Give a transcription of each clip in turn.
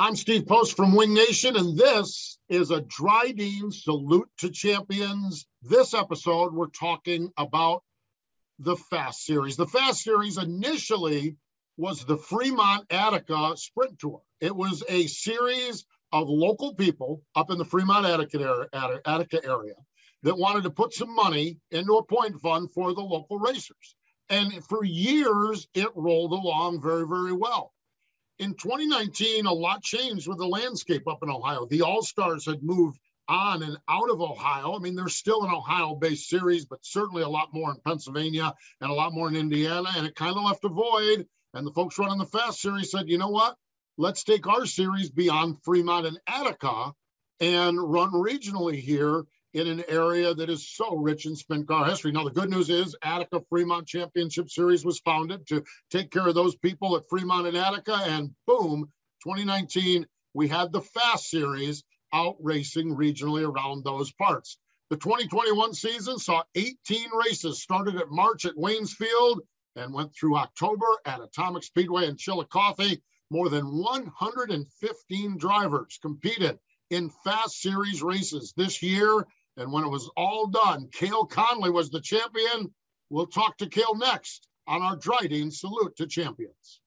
I'm Steve Post from Winged Nation, and this is a Drydene Salute to Champions. This episode, we're talking about the Fast Series. The Fast Series initially was the Fremont Attica Sprint Tour. It was a series of local people up in the Fremont Attica area, Attica area that wanted to put some money into a point fund for the local racers. And for years, it rolled along very, very well in 2019, a lot changed with the landscape up in Ohio. The All Stars had moved on and out of Ohio. I mean, there's still an Ohio based series, but certainly a lot more in Pennsylvania and a lot more in Indiana. And it kind of left a void. And the folks running the Fast Series said, you know what? Let's take our series beyond Fremont and Attica and run regionally here in an area that is so rich in sprint car history. Now, the good news is Attica Fremont Championship Series was founded to take care of those people at Fremont and Attica. And boom, 2019, we had the Fast Series out racing regionally around those parts. The 2021 season saw 18 races, started at March at Waynesfield and went through October at Atomic Speedway in Chillicothe. More than 115 drivers competed in Fast Series races this year. And when it was all done, Cale Conley was the champion. We'll talk to Cale next on our Drydene Salute to Champions.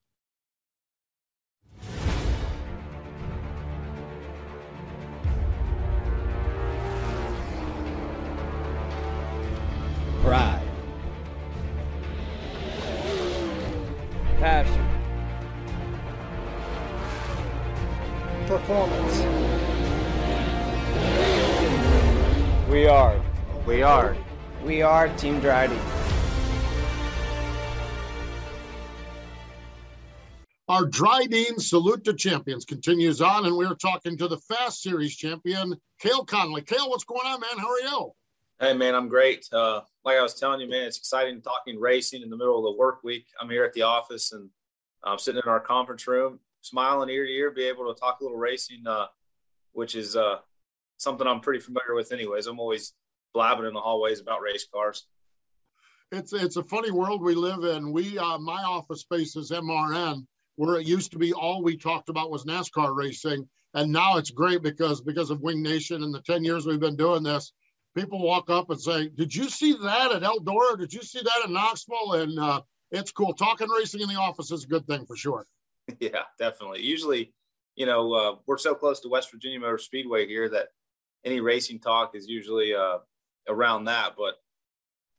Pride. Passion. Performance. We are. We are. We are Team Drydene. Our Drydene Salute to Champions continues on, and we're talking to the Fast Series champion, Cale Conley. Cale, what's going on, man? How are you? Hey, man, I'm great. Uh, like I was telling you, man, it's exciting talking racing in the middle of the work week. I'm here at the office and I'm sitting in our conference room, smiling ear to ear, be able to talk a little racing, uh, which is uh, something I'm pretty familiar with, anyways. I'm always blabbing in the hallways about race cars. It's it's a funny world we live in. We uh, my office space is MRN, where it used to be all we talked about was NASCAR racing, and now it's great because because of Winged Nation and the ten years we've been doing this. People walk up and say, "Did you see that at Eldora? Did you see that at Knoxville?" And uh, it's cool. Talking racing in the office is a good thing for sure. Yeah, definitely. Usually, you know, uh, we're so close to West Virginia Motor Speedway here that any racing talk is usually uh, around that. But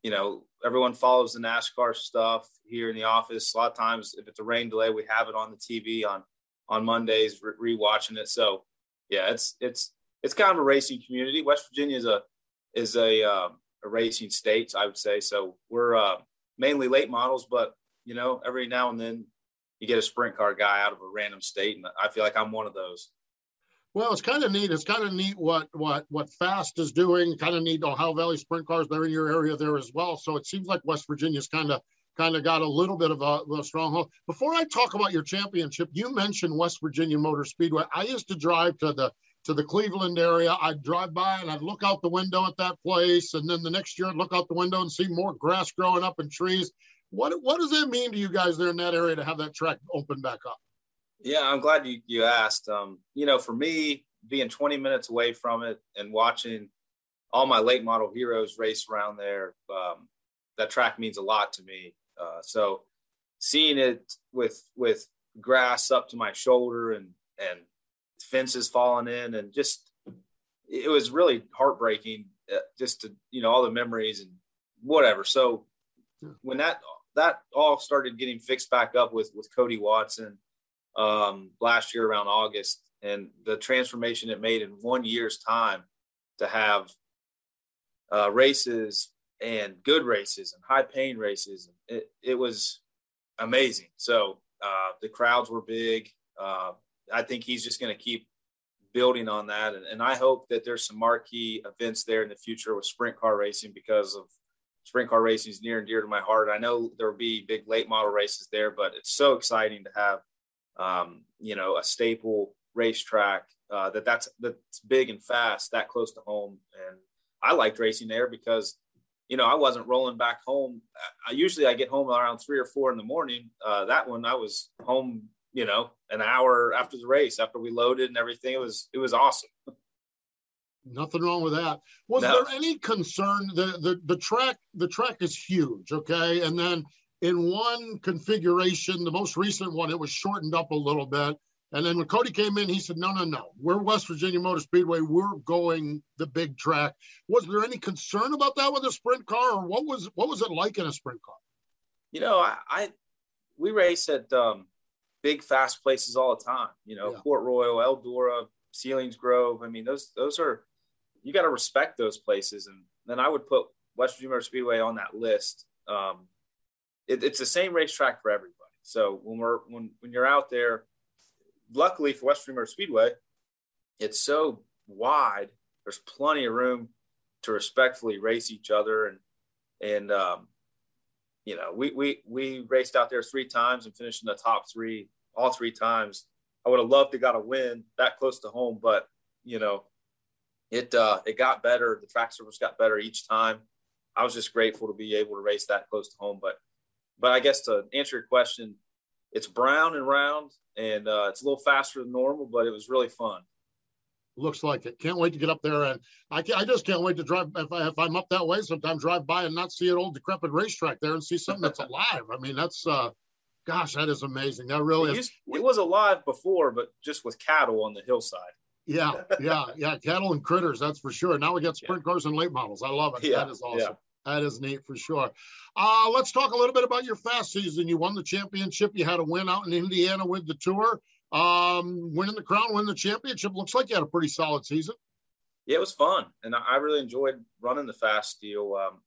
you know, everyone follows the NASCAR stuff here in the office. A lot of times, if it's a rain delay, we have it on the TV on on Mondays, re- rewatching it. So yeah, it's it's it's kind of a racing community. West Virginia is a is a uh, a racing state, I would say. So we're uh, mainly late models, but you know, every now and then you get a sprint car guy out of a random state, and I feel like I'm one of those. Well, it's kind of neat. It's kind of neat what what what Fast is doing. Kind of neat. Ohio Valley Sprint Cars. They're in your area there as well. So it seems like West Virginia's kind of kind of got a little bit of a, a stronghold. Before I talk about your championship, you mentioned West Virginia Motor Speedway. I used to drive to the to the Cleveland area. I'd drive by and I'd look out the window at that place, and then the next year I'd look out the window and see more grass growing up and trees. What what does that mean to you guys there in that area to have that track open back up? Yeah, I'm glad you, you asked. Um, you know, for me, being 20 minutes away from it and watching all my late model heroes race around there, um, that track means a lot to me. Uh, so seeing it with with grass up to my shoulder and and fences falling in, and just it was really heartbreaking. Uh, just to you know all the memories and whatever. So when that that all started getting fixed back up with with Cody Watson um, last year around August, and the transformation it made in one year's time to have uh, races and good races and high paying races. It, it was amazing. So uh, the crowds were big. Uh, I think he's just going to keep building on that. And, and, I hope that there's some marquee events there in the future with sprint car racing because of sprint car racing is near and dear to my heart. I know there will be big late model races there, but it's so exciting to have, um, you know, a staple racetrack uh, that that's that's big and fast that close to home. And I liked racing there because you know, I wasn't rolling back home. I usually I get home around three or four in the morning. Uh, that one I was home, you know, an hour after the race, after we loaded and everything. It was it was awesome. Nothing wrong with that. Was no. there any concern? The, the the track the track is huge, okay, and then in one configuration, the most recent one, it was shortened up a little bit. And then when Cody came in, he said, no, no, no, we're West Virginia Motor Speedway. We're going the big track. Was there any concern about that with a sprint car or what was, what was it like in a sprint car? You know, I, I we race at um, big, fast places all the time, you know, yeah. Port Royal, Eldora, Selinsgrove. I mean, those, those are, you got to respect those places. And then I would put West Virginia Motor Speedway on that list. Um, it, it's the same racetrack for everybody. So when we're, when, when you're out there, luckily for West Virginia Speedway, it's so wide. There's plenty of room to respectfully race each other, and and um, you know we we we raced out there three times and finished in the top three all three times. I would have loved to got a win that close to home, but you know it uh, it got better. The track surface got better each time. I was just grateful to be able to race that close to home. But but I guess to answer your question, it's brown and round, and uh, it's a little faster than normal, but it was really fun. Looks like it. Can't wait to get up there, and I, I just can't wait to drive. If, I, if I'm up that way, sometimes drive by and not see an old decrepit racetrack there and see something that's alive. I mean, that's uh, gosh, that is amazing. That really it is. it was alive before, but just with cattle on the hillside. Yeah, yeah, yeah. Cattle and critters, that's for sure. Now we got sprint yeah. cars and late models. I love it. Yeah, that is awesome. Yeah. That is neat for sure. Uh, let's talk a little bit about your fast season. You won the championship. You had a win out in Indiana with the tour. Um, winning the crown, winning the championship. Looks like you had a pretty solid season. Yeah, it was fun, and I really enjoyed running the fast deal. Um,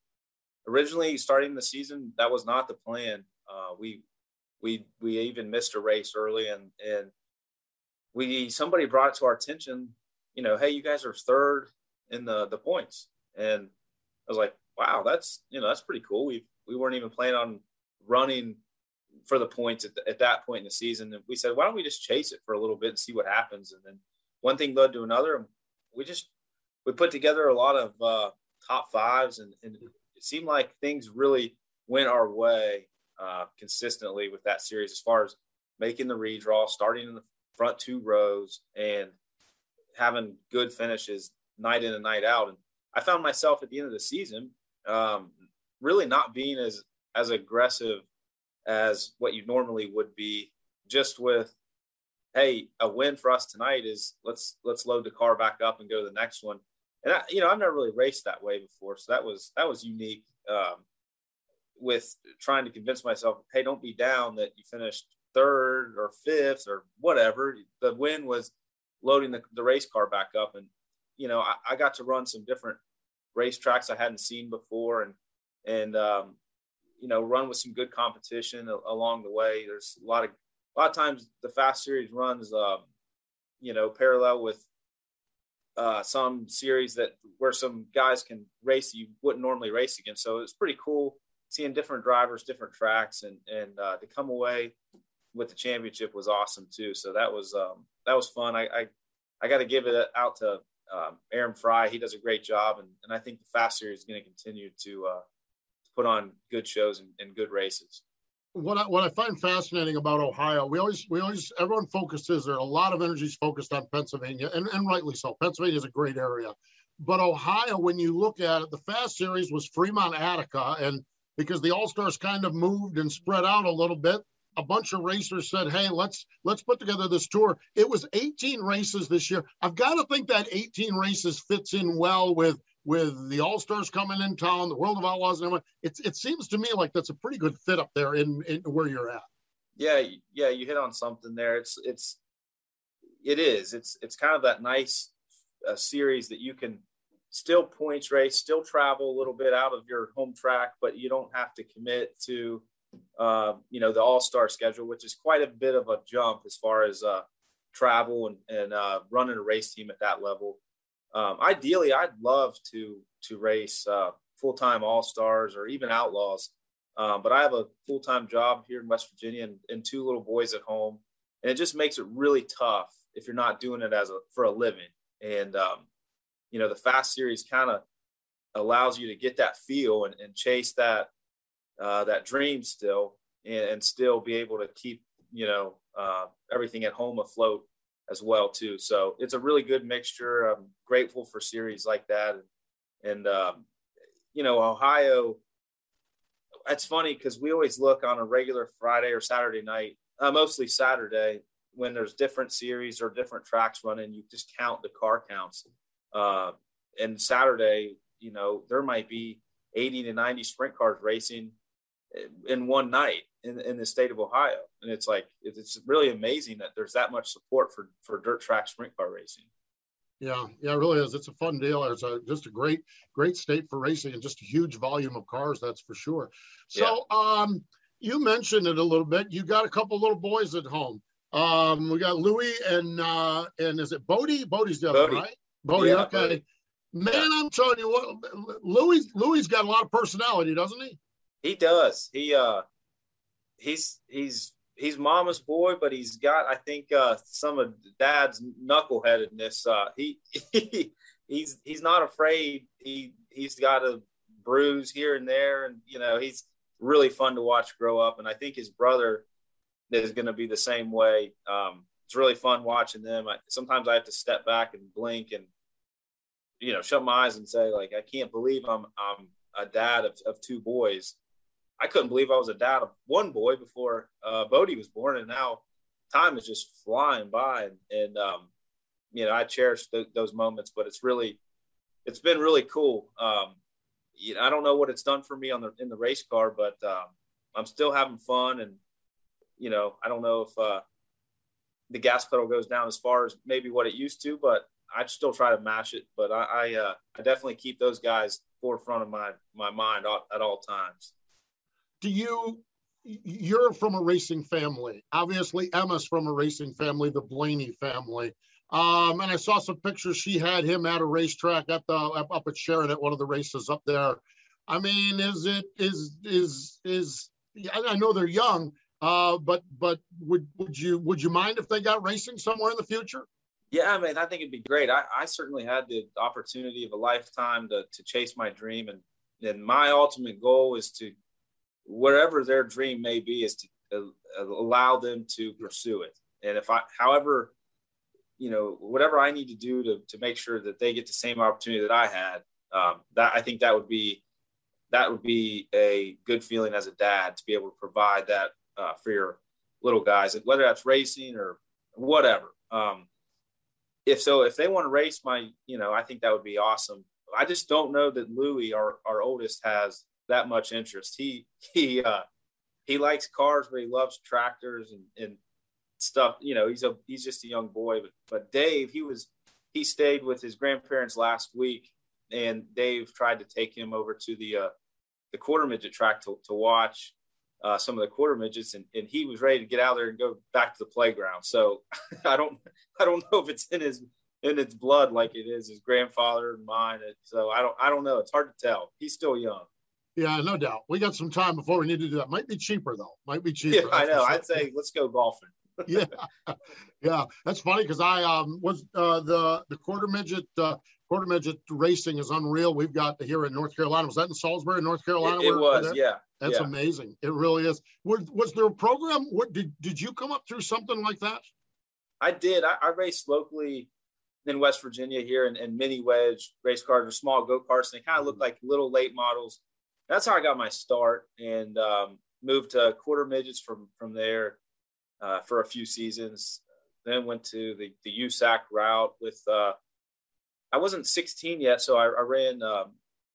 originally, starting the season, that was not the plan. Uh, we we we even missed a race early, and and we somebody brought it to our attention. You know, hey, you guys are third in the the points, and I was like, wow, that's you know that's pretty cool. We we weren't even planning on running for the points at, the, at that point in the season. And we said, why don't we just chase it for a little bit and see what happens? And then one thing led to another. And we just we put together a lot of uh, top fives, and, and it seemed like things really went our way uh, consistently with that series as far as making the redraw, starting in the front two rows, and having good finishes night in and night out. And I found myself at the end of the season um, really not being as as aggressive as what you normally would be just with hey a win for us tonight is let's let's load the car back up and go to the next one. And I, you know i've never really raced that way before so that was that was unique um, with trying to convince myself hey don't be down that you finished third or fifth or whatever. The win was loading the, the race car back up and you know I, I got to run some different racetracks I hadn't seen before, and and um, you know run with some good competition along the way. There's a lot of a lot of times the fast series runs, um, you know, parallel with uh, some series that where some guys can race you wouldn't normally race against. So it's pretty cool seeing different drivers, different tracks, and and uh, to come away with the championship was awesome too. So that was um, that was fun. I I, I got to give it out to um, Aaron Fry, he does a great job, and, and I think the Fast Series is going to continue to uh, put on good shows and, and good races. What I, what I find fascinating about Ohio, we always we always everyone focuses there. A lot of energy is focused on Pennsylvania, and, and rightly so. Pennsylvania is a great area, but Ohio, when you look at it, the Fast Series was Fremont, Attica, and because the All Stars kind of moved and spread out a little bit, a bunch of racers said, "Hey, let's let's put together this tour." It was 18 races this year. I've got to think that 18 races fits in well with with the All Stars coming in town, the World of Outlaws, and everything. It's it seems to me like that's a pretty good fit up there in, in where you're at. Yeah, yeah, you hit on something there. It's it's it is. It's it's kind of that nice uh, series that you can still points race, still travel a little bit out of your home track, but you don't have to commit to, uh, you know, the all star schedule, which is quite a bit of a jump as far as uh, travel and, and uh, running a race team at that level. Um, ideally, I'd love to to race uh, full time all stars or even outlaws, um, but I have a full time job here in West Virginia and, and two little boys at home, and it just makes it really tough if you're not doing it as a for a living. And um, you know, the fast series kind of allows you to get that feel and, and chase that uh, that dream still, and, and, still be able to keep you know uh, everything at home afloat as well too. So it's a really good mixture. I'm grateful for series like that, and, and um, you know, Ohio. It's funny because we always look on a regular Friday or Saturday night, uh, mostly Saturday, when there's different series or different tracks running. You just count the car counts, uh, and Saturday, you know, there might be 80 to 90 sprint cars racing in one night in, in the state of Ohio. And it's like, it's really amazing that there's that much support for, for dirt track sprint car racing. Yeah, yeah, it really is. It's a fun deal. It's a, just a great, great state for racing and just a huge volume of cars. That's for sure. So, yeah. um, you mentioned it a little bit. You got a couple little boys at home. Um, we got Louis and uh, and is it Bodie? Bodie's the other, right? Bodie, yeah, okay. Bodie. Man, I'm telling you what, Louis Louis got a lot of personality, doesn't he? He does. He uh he's he's he's mama's boy, but he's got I think uh some of dad's knuckleheadedness. Uh he, he he's he's not afraid. He he's got a bruise here and there and you know, he's really fun to watch grow up and I think his brother is going to be the same way. Um it's really fun watching them. I, sometimes I have to step back and blink and you know shut my eyes and say like I can't believe I'm I'm a dad of, of two boys. I couldn't believe I was a dad of one boy before uh, Bodie was born, and now time is just flying by. And, and um, you know I cherish th- those moments, but it's really it's been really cool. Um, you know, I don't know what it's done for me on the in the race car, but um, I'm still having fun, and you know I don't know if uh, the gas pedal goes down as far as maybe what it used to, but I still try to mash it. But I I, uh, I definitely keep those guys forefront of my my mind at all times. Do you? You're from a racing family. Obviously, Emma's from a racing family, the Blaney family. Um, and I saw some pictures. She had him at a racetrack at the up at Sharon at one of the races up there. I mean, is it is is is? I know they're young, uh, but but would would you would you mind if they got racing somewhere in the future? Yeah, I mean, I think it'd be great. I, I certainly had the opportunity of a lifetime to to chase my dream, and and my ultimate goal is to wherever their dream may be is to uh, allow them to pursue it. And if I, however, you know, whatever I need to do to to make sure that they get the same opportunity that I had, um, that I think that would be that would be a good feeling as a dad to be able to provide that uh, for your little guys, whether that's racing or whatever. Um, if so, if they want to race my, you know, I think that would be awesome. I just don't know that Louis, our, our oldest, has that much interest. He he uh, he likes cars, but he loves tractors and, and stuff. You know, he's a he's just a young boy. But but Dave, he was he stayed with his grandparents last week, and Dave tried to take him over to the uh, the quarter midget track to, to watch uh, some of the quarter midgets, and, and he was ready to get out there and go back to the playground. So I don't I don't know if it's in his in its blood like it is his grandfather and mine. So I don't I don't know. It's hard to tell. He's still young. Yeah, no doubt. We got some time before we need to do that. Might be cheaper though. Might be cheaper. Yeah, I know. I'd say let's go golfing. yeah, yeah. That's funny because I um was uh, the the quarter midget uh, quarter midget racing is unreal. We've got here in North Carolina. Was that in Salisbury, North Carolina? It, it was, yeah. That's yeah. amazing. It really is. Was, was there a program? What did did you come up through something like that? I did. I, I raced locally in West Virginia here in, in mini wedge race cars or small go karts. And they kind of look mm-hmm. like little late models. That's how I got my start. And um, moved to quarter midgets from from there uh, for a few seasons. Then went to the the USAC route with. Uh, I wasn't 16 yet, so I, I ran um,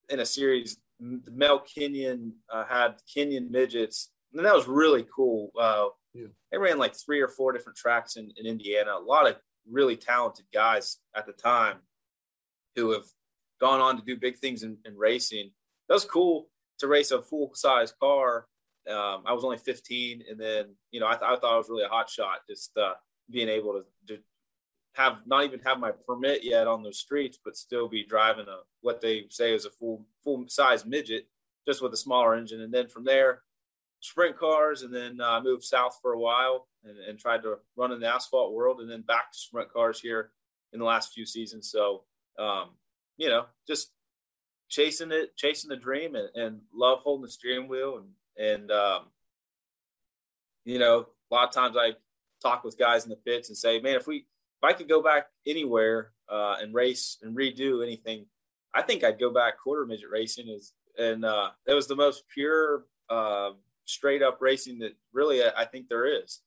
in a series. Mel Kenyon uh, had Kenyon midgets, and that was really cool. Uh, yeah. They ran like three or four different tracks in, in Indiana. A lot of really talented guys at the time who have gone on to do big things in, in racing. That was cool to race a full size car. Um, I was only 15, and then you know I, th- I thought I was really a hot shot, just uh, being able to, to have not even have my permit yet on those streets, but still be driving a what they say is a full full size midget, just with a smaller engine. And then from there, sprint cars, and then I uh, moved south for a while and, and, tried to run in the asphalt world, and then back to sprint cars here in the last few seasons. So, um, you know, just chasing it, chasing the dream, and, and love holding the steering wheel, and and um, you know, a lot of times I talk with guys in the pits and say, man, if we if I could go back anywhere uh, and race and redo anything, I think I'd go back quarter midget racing. Is and uh, it was the most pure uh, straight up racing that really I think there is.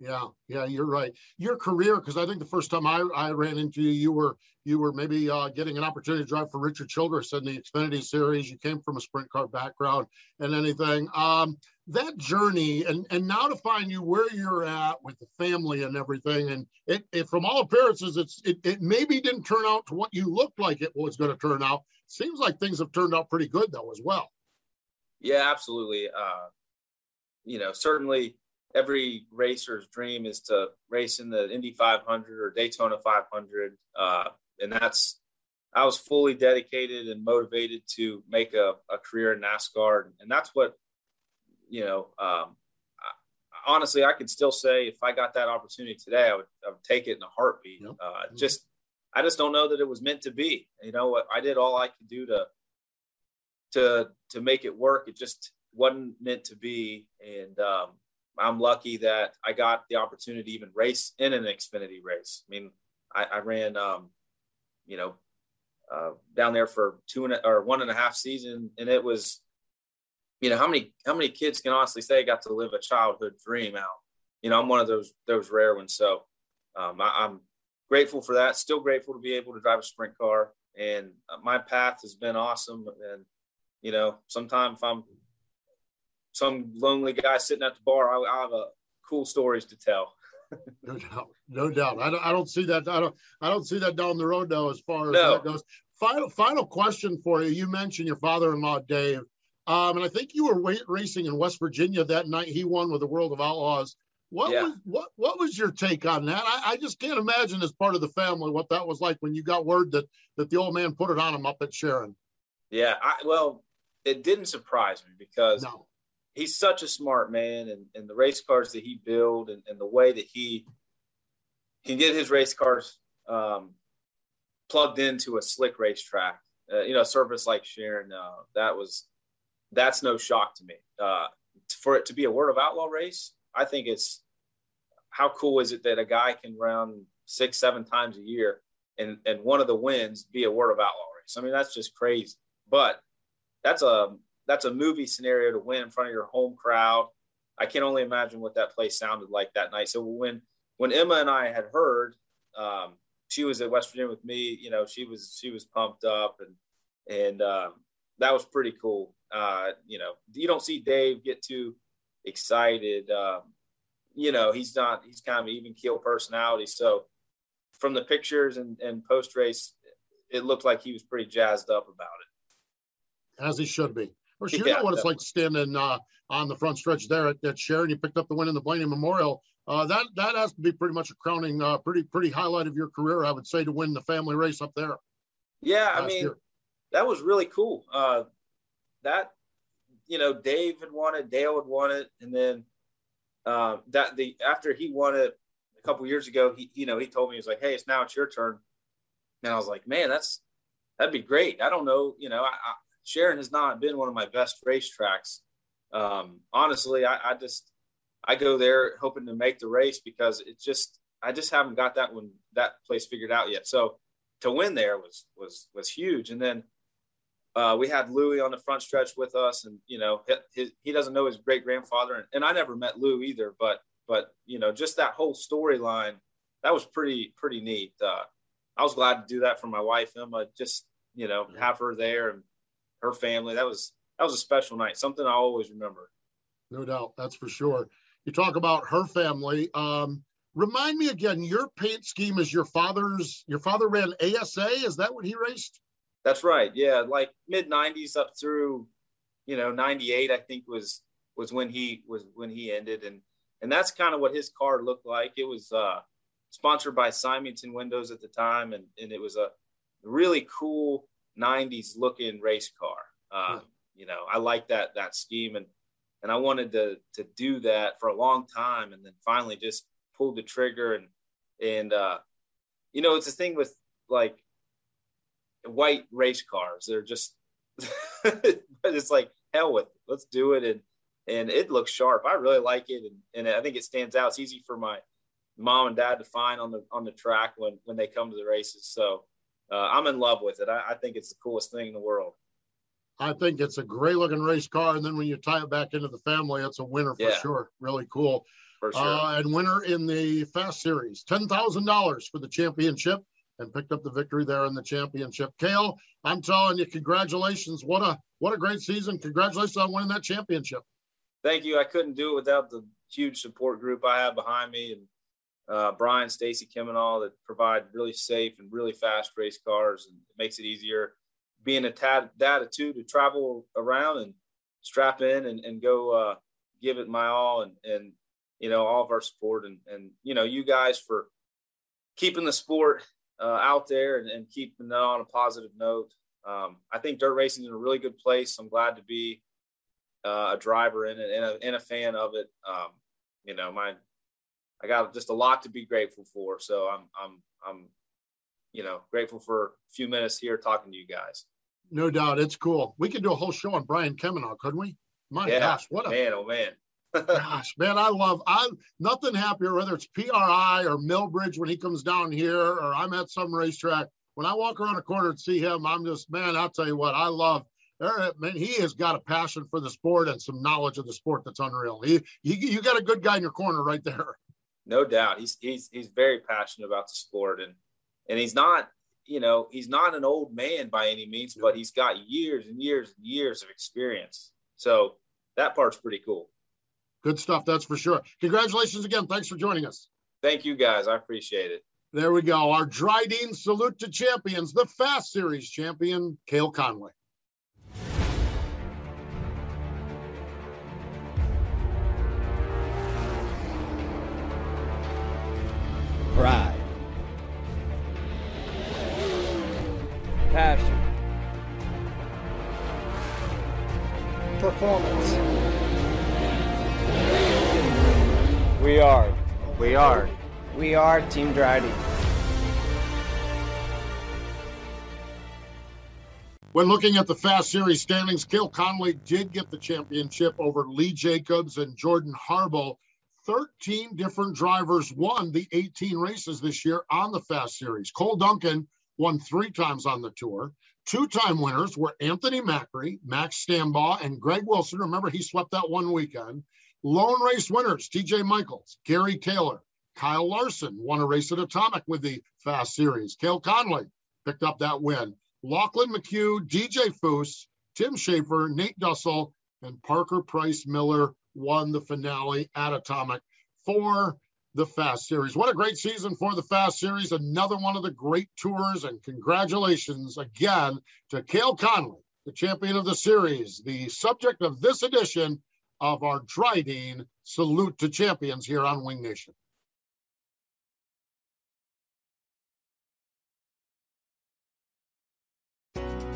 Yeah, yeah, you're right. Your career, because I think the first time I, I ran into you, you were you were maybe uh, getting an opportunity to drive for Richard Childress in the Xfinity Series. You came from a sprint car background and anything. Um, that journey, and and now to find you where you're at with the family and everything, and it, it from all appearances, it's it, it maybe didn't turn out to what you looked like it was going to turn out. Seems like things have turned out pretty good though as well. Yeah, absolutely. Uh, you know, certainly every racer's dream is to race in the Indy 500 or Daytona 500. Uh, and that's, I was fully dedicated and motivated to make a, a career in NASCAR. And that's what, you know, um, I, honestly, I could still say if I got that opportunity today, I would, I would take it in a heartbeat. Yep. Uh, mm-hmm. Just, I just don't know that it was meant to be. You know, what I did all I could do to to to make it work. It just wasn't meant to be, and um, I'm lucky that I got the opportunity to even race in an Xfinity race. I mean, I, I ran, um, you know, uh, down there for two and a, or one and a half season, and it was, you know, how many how many kids can honestly say got to live a childhood dream out? You know, I'm one of those those rare ones. So um, I, I'm grateful for that. Still grateful to be able to drive a sprint car, and uh, my path has been awesome. And you know, sometimes if I'm some lonely guy sitting at the bar, I, I have a cool stories to tell. no doubt, no doubt. I don't, I don't see that. I don't, I don't see that down the road though. As far as no. that goes. Final, final question for you. You mentioned your father-in-law, Dave, um, and I think you were racing in West Virginia that night. He won with the World of Outlaws. What yeah. was what what was your take on that? I, I, just can't imagine as part of the family what that was like when you got word that that the old man put it on him up at Sharon. Yeah, I, well, it didn't surprise me because no. He's such a smart man, and, and the race cars that he built, and, and the way that he can get his race cars um, plugged into a slick racetrack, uh, you know, surface like Sharon, uh, that was that's no shock to me. Uh, for it to be a World of Outlaw race, I think it's how cool is it that a guy can round six, seven times a year, and and one of the wins be a World of Outlaw race. I mean, that's just crazy. But that's a that's a movie scenario to win in front of your home crowd. I can only imagine what that place sounded like that night. So when when Emma and I had heard, um, she was at West Virginia with me. You know, she was she was pumped up, and and um, that was pretty cool. Uh, you know, you don't see Dave get too excited. Um, you know, he's not. He's kind of even keel personality. So from the pictures and, and post race, it looked like he was pretty jazzed up about it as he should be. Or you yeah, know what it's like standing uh, on the front stretch there at, at Sharon. You picked up the win in the Blaney Memorial. Uh, that that has to be pretty much a crowning, uh, pretty pretty highlight of your career, I would say, to win the family race up there. Yeah, I mean, year. that was really cool. Uh, that you know, Dave had won it, Dale had won it, and then uh, that the after he won it a couple years ago, he you know he told me he was like, "Hey, it's now it's your turn," and I was like, "Man, that's that'd be great." I don't know, you know, I, Sharon has not been one of my best racetracks. Um, honestly, I, I, just I go there hoping to make the race because it just I just haven't got that one that place figured out yet. So to win there was was was huge. And then uh, we had Louie on the front stretch with us, and you know, his, he doesn't know his great grandfather, and, and I never met Lou either. But but you know, just that whole storyline that was pretty pretty neat. Uh, I was glad to do that for my wife Emma. Just you know, have her there and her family. That was that was a special night. Something I always remember. No doubt, that's for sure. You talk about her family. Um, remind me again. Your paint scheme is your father's. Your father ran ASA. Is that what he raced? That's right. Yeah, like mid '90s up through, you know, '98. I think was was when he was when he ended, and and that's kind of what his car looked like. It was uh, sponsored by Symington Windows at the time, and and it was a really cool '90s looking race car. Um, You know, I like that that scheme, and and I wanted to to do that for a long time, and then finally just pulled the trigger, and and uh, you know, it's a thing with like white race cars. They're just, but it's like hell with it. Let's do it, and and it looks sharp. I really like it, and, and I think it stands out. It's easy for my mom and dad to find on the on the track when when they come to the races. So uh, I'm in love with it. I, I, think it's the coolest thing in the world. I think it's a great looking race car, and then when you tie it back into the family, it's a winner for yeah. sure. Really cool. For sure. Uh, and winner in the Fast Series, ten thousand dollars for the championship, and picked up the victory there in the championship. Cale, I'm telling you, congratulations! What a what a great season! Congratulations on winning that championship. Thank you. I couldn't do it without the huge support group I have behind me, and uh, Brian, Stacy, Kim, and all that provide really safe and really fast race cars, and it makes it easier being a tad, dad to travel around and strap in and, and go uh, give it my all, and and you know all of our support, and and you know you guys for keeping the sport uh, out there and, and, keeping it on a positive note. Um, I think dirt racing is in a really good place. I'm glad to be uh, a driver in it and a, and a fan of it. Um, you know, my I got just a lot to be grateful for. So I'm I'm I'm you know grateful for a few minutes here talking to you guys. No doubt, it's cool. We could do a whole show on Brian Kemenah, couldn't we? My yeah, gosh, what a man! Oh man. gosh, man, I love I nothing happier whether it's PRI or Millbridge when he comes down here or I'm at some racetrack. When I walk around a corner and see him, I'm just man. I'll tell you what, I love there, man, he has got a passion for the sport and some knowledge of the sport that's unreal. He, you, you got a good guy in your corner right there no doubt. He's he's he's very passionate about the sport, and and he's not you know he's not an old man by any means, but he's got years and years and years of experience. So that part's pretty cool. Good stuff, that's for sure. Congratulations again. Thanks for joining us. Thank you, guys. I appreciate it. There we go. Our Drydene salute to champions, the Fast Series champion, Cale Conley. Pride, passion, performance. We are. We are. We are Team Drydene. When looking at the Fast Series standings, Cale Conley did get the championship over Lee Jacobs and Jordan Harbaugh 13 different drivers won the 18 races this year on the Fast Series. Cole Duncan won three times on the tour. Two time winners were Anthony Macri, Max Stambaugh, and Greg Wilson. Remember, he swept that one weekend. Lone race winners TJ Michaels, Gary Taylor, Kyle Larson won a race at Atomic with the Fast Series. Cale Conley picked up that win. Lachlan McHugh, DJ Foos, Tim Shaffer, Nate Dussel, and Parker Price Miller won the finale at Atomic for the Fast Series. What a great season for the Fast Series. Another one of the great tours. And congratulations again to Cale Conley, the champion of the series, the subject of this edition of our Drydene Salute to Champions here on Winged Nation.